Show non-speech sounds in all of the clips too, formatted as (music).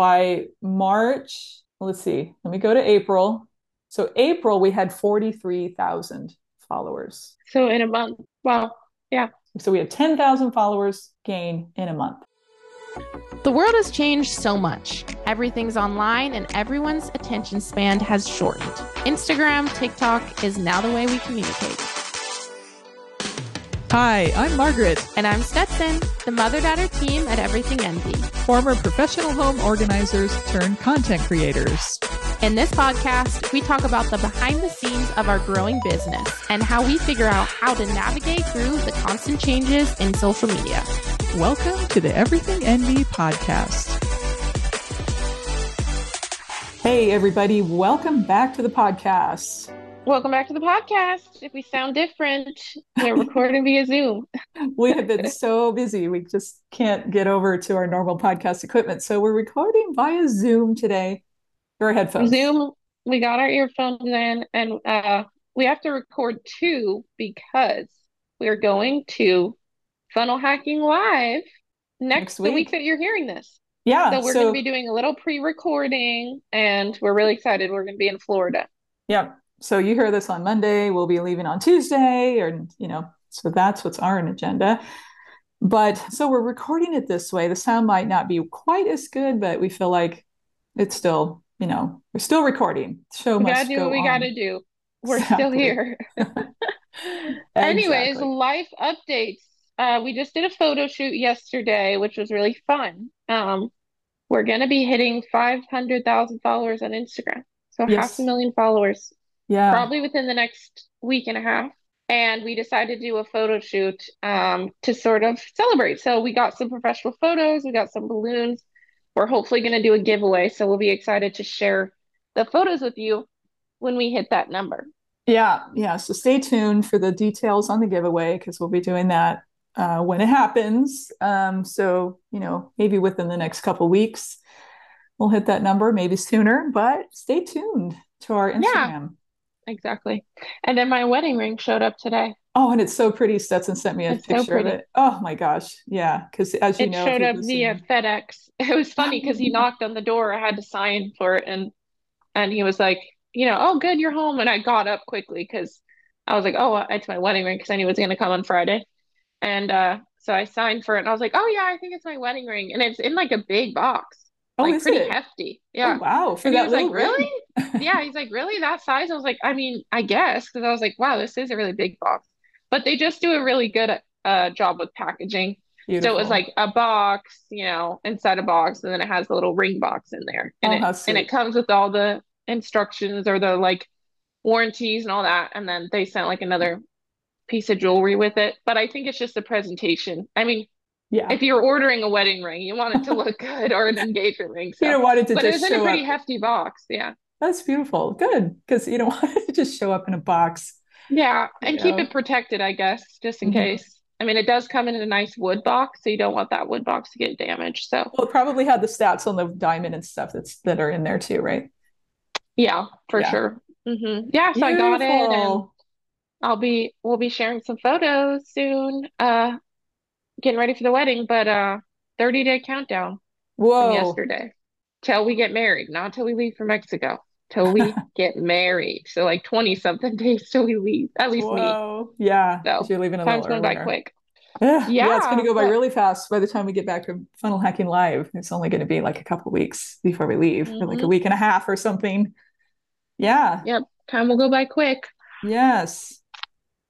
by March, let's see, let me go to April. So April, we had 43,000 followers. So in a month, wow, yeah. So we had 10,000 followers gain in a month. The world has changed so much. Everything's online and everyone's attention span has shortened. Instagram, TikTok is now the way we communicate. Hi, I'm Margaret. And I'm Stetson, the mother daughter team at Everything Envy. Former professional home organizers turned content creators. In this podcast, we talk about the behind the scenes of our growing business and how we figure out how to navigate through the constant changes in social media. Welcome to the Everything Envy podcast. Hey, everybody, welcome back to the podcast. Welcome back to the podcast. If we sound different, we're recording via Zoom. (laughs) we have been so busy. We just can't get over to our normal podcast equipment. So we're recording via Zoom today or headphones. Zoom, we got our earphones in and uh, we have to record two because we're going to Funnel Hacking Live next, next week. the week that you're hearing this. Yeah. So we're so... going to be doing a little pre-recording and we're really excited. We're going to be in Florida. Yeah so you hear this on Monday, we'll be leaving on Tuesday, or you know, so that's what's our agenda. But so we're recording it this way. The sound might not be quite as good, but we feel like it's still, you know, we're still recording. show we must gotta do go what we on. gotta do. We're (laughs) exactly. still here. (laughs) (laughs) Anyways, life updates. Uh, we just did a photo shoot yesterday, which was really fun. Um, we're gonna be hitting five hundred thousand followers on Instagram, so yes. half a million followers yeah. Probably within the next week and a half. And we decided to do a photo shoot um, to sort of celebrate. So we got some professional photos, we got some balloons. We're hopefully going to do a giveaway. So we'll be excited to share the photos with you when we hit that number. Yeah, yeah. So stay tuned for the details on the giveaway because we'll be doing that uh, when it happens. Um, so you know, maybe within the next couple weeks, we'll hit that number. Maybe sooner, but stay tuned to our Instagram. Yeah exactly. And then my wedding ring showed up today. Oh, and it's so pretty. Stetson sent me a it's picture so of it. Oh my gosh. Yeah. Because as you it know, it showed up via FedEx. (laughs) It was funny because he (laughs) knocked on the door. I had to sign for it. And and he was like, you know, oh, good, you're home. And I got up quickly because I was like, oh, it's my wedding ring because I knew it was going to come on Friday. And uh, so I signed for it and I was like, oh, yeah, I think it's my wedding ring. And it's in like a big box. Oh, like pretty it? hefty. Yeah. Oh, wow. For and that he was like, really? Yeah. He's like, really? That size? I was like, I mean, I guess. Cause I was like, wow, this is a really big box. But they just do a really good uh, job with packaging. Beautiful. So it was like a box, you know, inside a box, and then it has the little ring box in there. And, oh, it, and it comes with all the instructions or the like warranties and all that. And then they sent like another piece of jewelry with it. But I think it's just the presentation. I mean, yeah. If you're ordering a wedding ring, you want it to look (laughs) good or an engagement ring. So. You don't want it to but just it was in a pretty up. hefty box. Yeah. That's beautiful. Good. Because you (laughs) don't want it to just show up in a box. Yeah. And keep know. it protected, I guess, just in mm-hmm. case. I mean, it does come in a nice wood box, so you don't want that wood box to get damaged. So well, it probably had the stats on the diamond and stuff that's that are in there too, right? Yeah, for yeah. sure. Mm-hmm. Yeah, so Beautiful. I got it, and I'll be we'll be sharing some photos soon. Uh, getting ready for the wedding, but uh 30 day countdown Whoa. yesterday till we get married, not till we leave for Mexico, till we (laughs) get married. So like 20 something days till we leave, at least Whoa. me. Yeah. So you're leaving a time's little going by quick. Yeah, yeah, yeah, it's going to go by but... really fast by the time we get back to funnel hacking live. It's only going to be like a couple weeks before we leave, mm-hmm. or like a mm-hmm. week and a half or something. Yeah. Yep. Time will go by quick. Yes.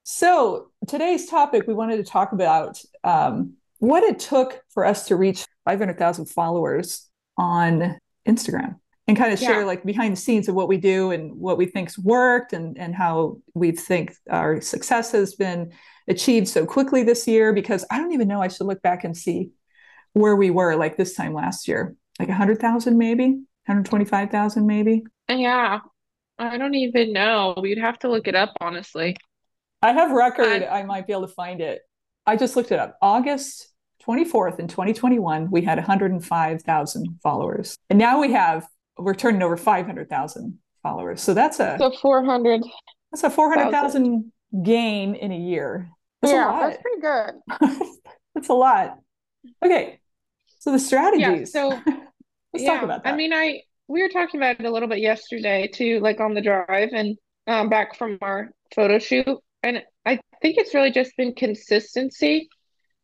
So today's topic, we wanted to talk about um, what it took for us to reach 500,000 followers on Instagram and kind of share yeah. like behind the scenes of what we do and what we think's worked and and how we think our success has been achieved so quickly this year because I don't even know I should look back and see where we were like this time last year. Like 100,000 maybe? 125,000 maybe? Uh, yeah. I don't even know. We'd have to look it up honestly. I have record I, I might be able to find it. I just looked it up. August 24th in 2021, we had 105,000 followers. And now we have, we're turning over 500,000 followers. So that's a, so 400. That's a 400,000 gain in a year. That's yeah, a that's pretty good. (laughs) that's a lot. Okay. So the strategies. (laughs) Yeah, so Let's yeah. talk about that. I mean, I we were talking about it a little bit yesterday too, like on the drive and um, back from our photo shoot. And I think it's really just been consistency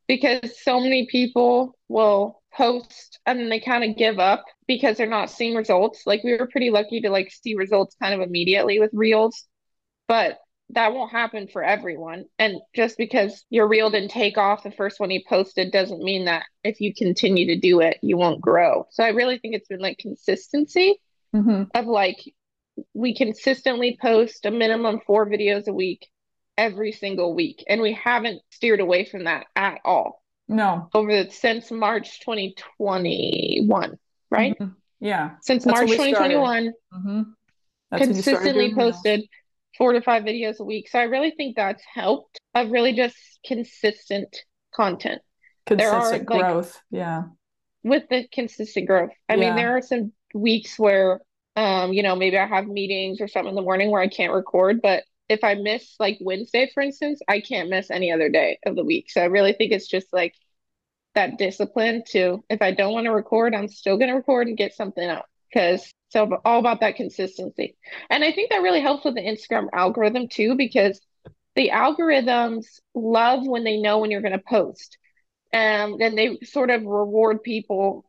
because so many people will post and then they kind of give up because they're not seeing results. Like we were pretty lucky to like see results kind of immediately with reels, but that won't happen for everyone. And just because your reel didn't take off the first one you posted doesn't mean that if you continue to do it, you won't grow. So I really think it's been like consistency mm-hmm. of like we consistently post a minimum four videos a week every single week. And we haven't steered away from that at all. No. Over the, since March 2021, right? Mm-hmm. Yeah. Since That's March 2021, mm-hmm. consistently posted four to five videos a week. So I really think that's helped of really just consistent content. Consistent there are, growth. Like, yeah. With the consistent growth. I yeah. mean, there are some weeks where um, you know, maybe I have meetings or something in the morning where I can't record, but if I miss like Wednesday, for instance, I can't miss any other day of the week. So I really think it's just like that discipline to if I don't want to record, I'm still going to record and get something out because so all about that consistency. And I think that really helps with the Instagram algorithm too, because the algorithms love when they know when you're going to post. And then they sort of reward people.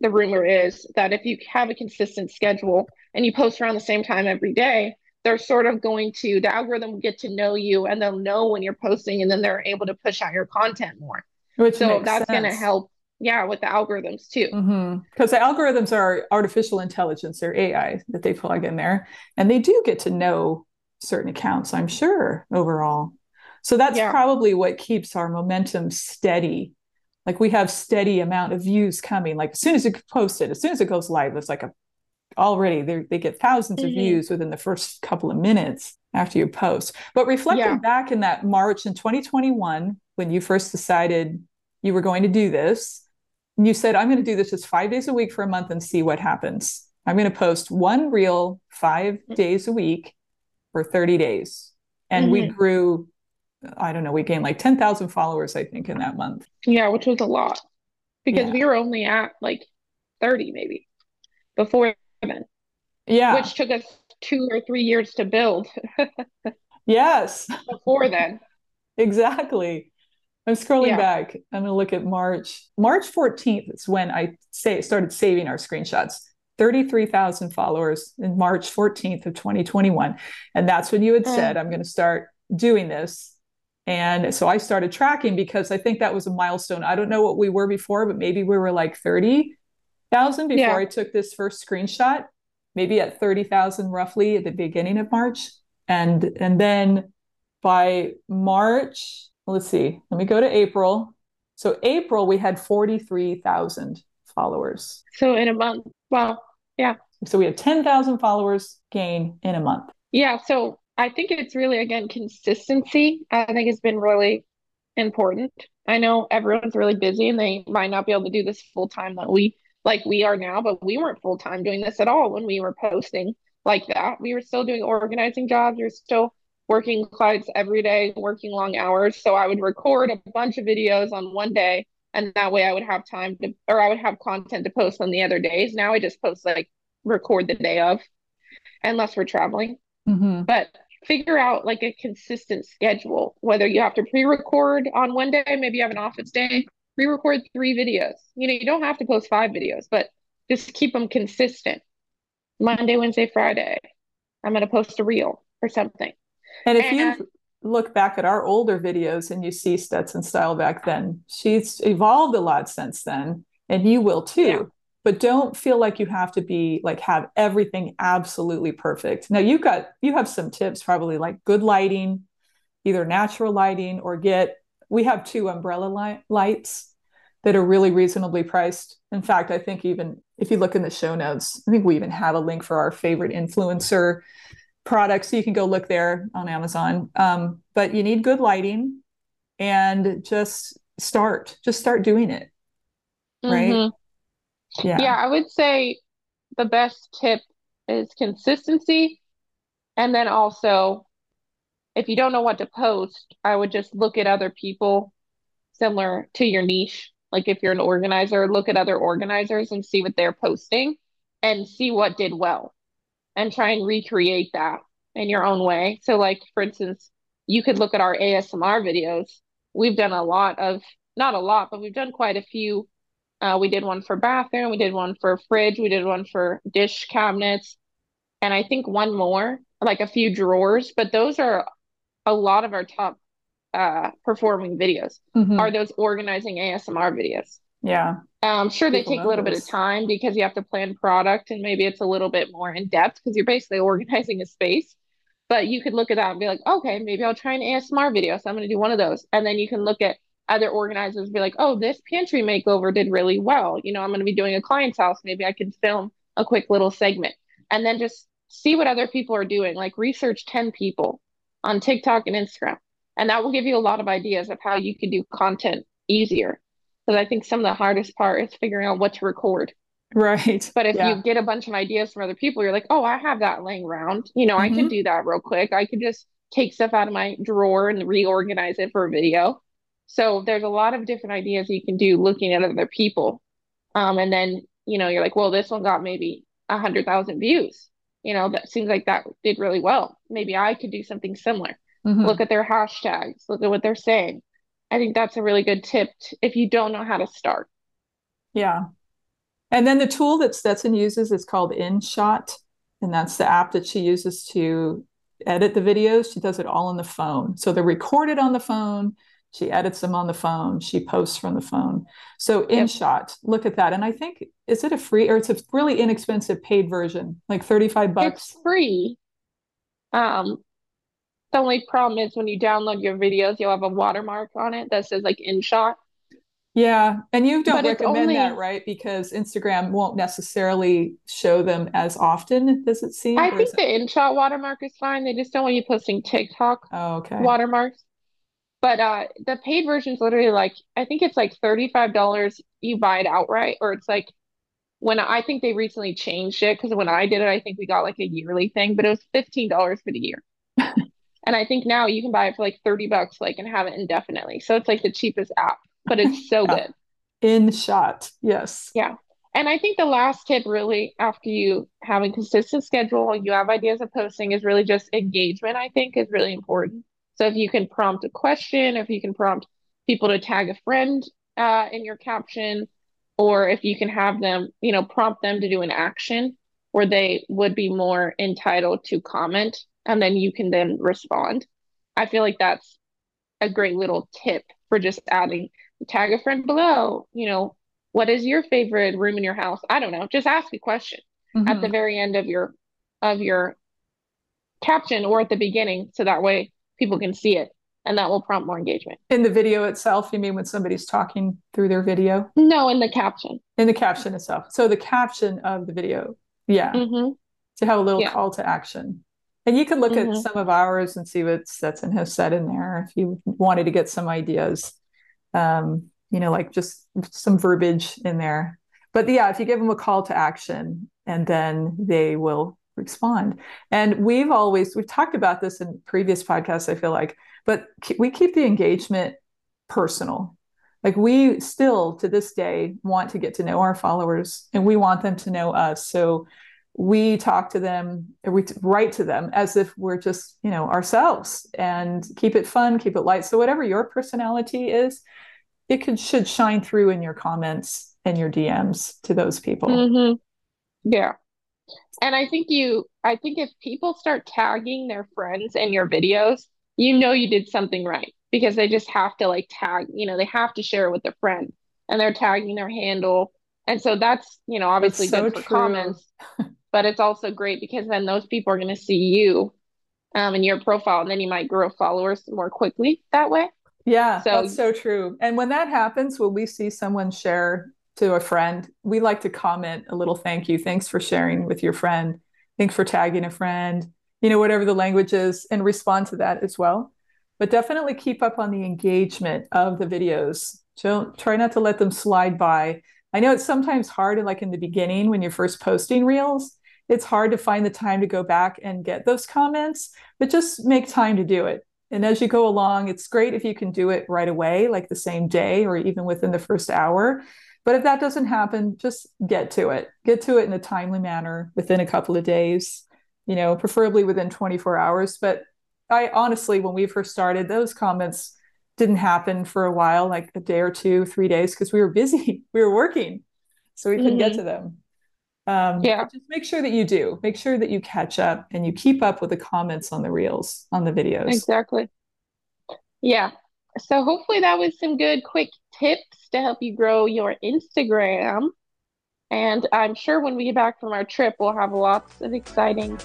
The rumor is that if you have a consistent schedule and you post around the same time every day, they're sort of going to the algorithm will get to know you and they'll know when you're posting and then they're able to push out your content more. Which so that's going to help yeah with the algorithms too because mm-hmm. the algorithms are artificial intelligence they're ai that they plug in there and they do get to know certain accounts i'm sure overall so that's yeah. probably what keeps our momentum steady like we have steady amount of views coming like as soon as you post it as soon as it goes live it's like a already they get 1000s mm-hmm. of views within the first couple of minutes after you post but reflecting yeah. back in that march in 2021 when you first decided you were going to do this and you said i'm going to do this just five days a week for a month and see what happens i'm going to post one reel 5 mm-hmm. days a week for 30 days and mm-hmm. we grew i don't know we gained like 10,000 followers i think in that month yeah which was a lot because yeah. we were only at like 30 maybe before Yeah. Which took us two or three years to build. (laughs) yes. Before then. Exactly. I'm scrolling yeah. back. I'm going to look at March. March 14th is when I say started saving our screenshots. 33,000 followers in March 14th of 2021. And that's when you had mm. said, I'm going to start doing this. And so I started tracking because I think that was a milestone. I don't know what we were before, but maybe we were like 30 thousand before yeah. I took this first screenshot, maybe at thirty thousand roughly at the beginning of March, and and then by March, let's see, let me go to April. So April we had forty three thousand followers. So in a month, wow, yeah. So we had ten thousand followers gain in a month. Yeah. So I think it's really again consistency. I think it's been really important. I know everyone's really busy and they might not be able to do this full time that we like we are now, but we weren't full time doing this at all when we were posting like that. We were still doing organizing jobs. We were still working clients every day, working long hours. So I would record a bunch of videos on one day, and that way I would have time to, or I would have content to post on the other days. Now I just post like record the day of, unless we're traveling. Mm-hmm. But figure out like a consistent schedule, whether you have to pre record on one day, maybe you have an office day, re-record three videos. You know, you don't have to post five videos, but just keep them consistent. Monday, Wednesday, Friday. I'm going to post a reel or something. And if and, you look back at our older videos and you see Stetson style back then, she's evolved a lot since then, and you will too. Yeah. But don't feel like you have to be like have everything absolutely perfect. Now you've got you have some tips probably like good lighting, either natural lighting or get we have two umbrella light, lights that are really reasonably priced. In fact, I think even if you look in the show notes, I think we even have a link for our favorite influencer products. So you can go look there on Amazon. Um, but you need good lighting and just start, just start doing it. Right. Mm-hmm. Yeah. Yeah. I would say the best tip is consistency. And then also, if you don't know what to post, I would just look at other people similar to your niche Like if you're an organizer, look at other organizers and see what they're posting and see what did well and try and recreate that in your own way. So, like, for instance, you could look at our ASMR videos. We've done a lot of, not a lot, but we've done quite a few. Uh, we did one for bathroom, we did one for fridge, we did one for dish cabinets, and I think one more, like a few drawers. But those are a lot of our top uh, performing videos mm-hmm. are those organizing ASMR videos. Yeah. Um, sure, People they take a little bit of time because you have to plan product and maybe it's a little bit more in depth because you're basically (laughs) organizing a space. But you could look at that and be like, okay, maybe I'll try an ASMR video. So I'm going to do one of those. And then you can look at other organizers and be like, oh, this pantry makeover did really well. You know, I'm going to be doing a client's house. Maybe I can film a quick little segment and then just see what other people are doing. Like research 10 people on TikTok and Instagram. And that will give you a lot of ideas of how you can do content easier because I think some of the hardest part is figuring out what to record. Right. But if yeah. you get a bunch of ideas from other people, you're like, oh, I have that laying around. You know, mm-hmm. I can do that real quick. I could just take stuff out of my drawer and reorganize it for a video. So there's a lot of different ideas you can do looking at other people. Um, and then, you know, you're like, well, this one got maybe a hundred thousand views. You know, that seems like that did really well. Maybe I could do something similar. Mm-hmm. Look at their hashtags, look at what they're saying. I think that's a really good tip if you don't know how to start. Yeah. And then the tool that Stetson uses is called InShot. And that's the app that she uses to edit the videos. She does it all on the phone. So they're recorded on the phone. She edits them on the phone. She posts from the phone. So InShot, yep. look at that. And I think, is it a free or it's a really inexpensive paid version, like 35 bucks? It's free. Um, the only problem is when you download your videos, you'll have a watermark on it that says like InShot. Yeah, and you don't but recommend only, that, right? Because Instagram won't necessarily show them as often, does it seem? I think the InShot watermark is fine. They just don't want you posting TikTok oh, okay. watermarks. But uh, the paid version is literally like I think it's like thirty five dollars. You buy it outright, or it's like when I think they recently changed it because when I did it, I think we got like a yearly thing, but it was fifteen dollars for the year. (laughs) And I think now you can buy it for like 30 bucks, like, and have it indefinitely. So it's like the cheapest app, but it's so (laughs) yeah. good. InShot. Yes. Yeah. And I think the last tip, really, after you have a consistent schedule, you have ideas of posting, is really just engagement, I think is really important. So if you can prompt a question, if you can prompt people to tag a friend uh, in your caption, or if you can have them, you know, prompt them to do an action where they would be more entitled to comment and then you can then respond. I feel like that's a great little tip for just adding tag a friend below, you know, what is your favorite room in your house? I don't know. Just ask a question mm-hmm. at the very end of your of your caption or at the beginning so that way people can see it and that will prompt more engagement. In the video itself, you mean when somebody's talking through their video? No, in the caption. In the caption itself. So the caption of the video. Yeah. Mm-hmm. To have a little yeah. call to action. And you can look mm-hmm. at some of ours and see what Stetson has said in there if you wanted to get some ideas. Um, you know, like just some verbiage in there. But yeah, if you give them a call to action and then they will respond. And we've always we've talked about this in previous podcasts, I feel like, but we keep the engagement personal. Like we still to this day want to get to know our followers and we want them to know us. So we talk to them we write to them as if we're just you know ourselves and keep it fun keep it light so whatever your personality is it could should shine through in your comments and your dms to those people mm-hmm. yeah and i think you i think if people start tagging their friends in your videos you know you did something right because they just have to like tag you know they have to share it with a friend and they're tagging their handle. And so that's you know obviously so good for true. comments but it's also great because then those people are going to see you um, in your profile and then you might grow followers more quickly that way. Yeah so, that's so true. And when that happens when we see someone share to a friend. We like to comment a little thank you. Thanks for sharing with your friend. Thanks for tagging a friend you know whatever the language is and respond to that as well. But definitely keep up on the engagement of the videos. Don't try not to let them slide by. I know it's sometimes hard like in the beginning when you're first posting reels it's hard to find the time to go back and get those comments, but just make time to do it. And as you go along, it's great if you can do it right away, like the same day or even within the first hour. But if that doesn't happen, just get to it. Get to it in a timely manner within a couple of days, you know, preferably within 24 hours. But I honestly, when we first started, those comments didn't happen for a while, like a day or two, three days, because we were busy. (laughs) we were working. So we couldn't mm-hmm. get to them. Um, yeah. Just make sure that you do. Make sure that you catch up and you keep up with the comments on the reels, on the videos. Exactly. Yeah. So hopefully that was some good quick tips to help you grow your Instagram. And I'm sure when we get back from our trip, we'll have lots of exciting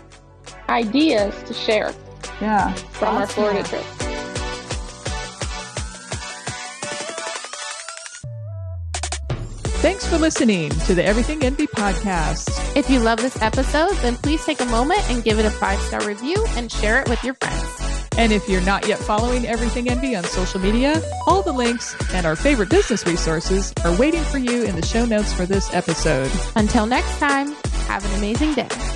ideas to share. Yeah. From our Florida trip. Thanks for listening to the Everything Envy podcast. If you love this episode, then please take a moment and give it a five star review and share it with your friends. And if you're not yet following Everything Envy on social media, all the links and our favorite business resources are waiting for you in the show notes for this episode. Until next time, have an amazing day.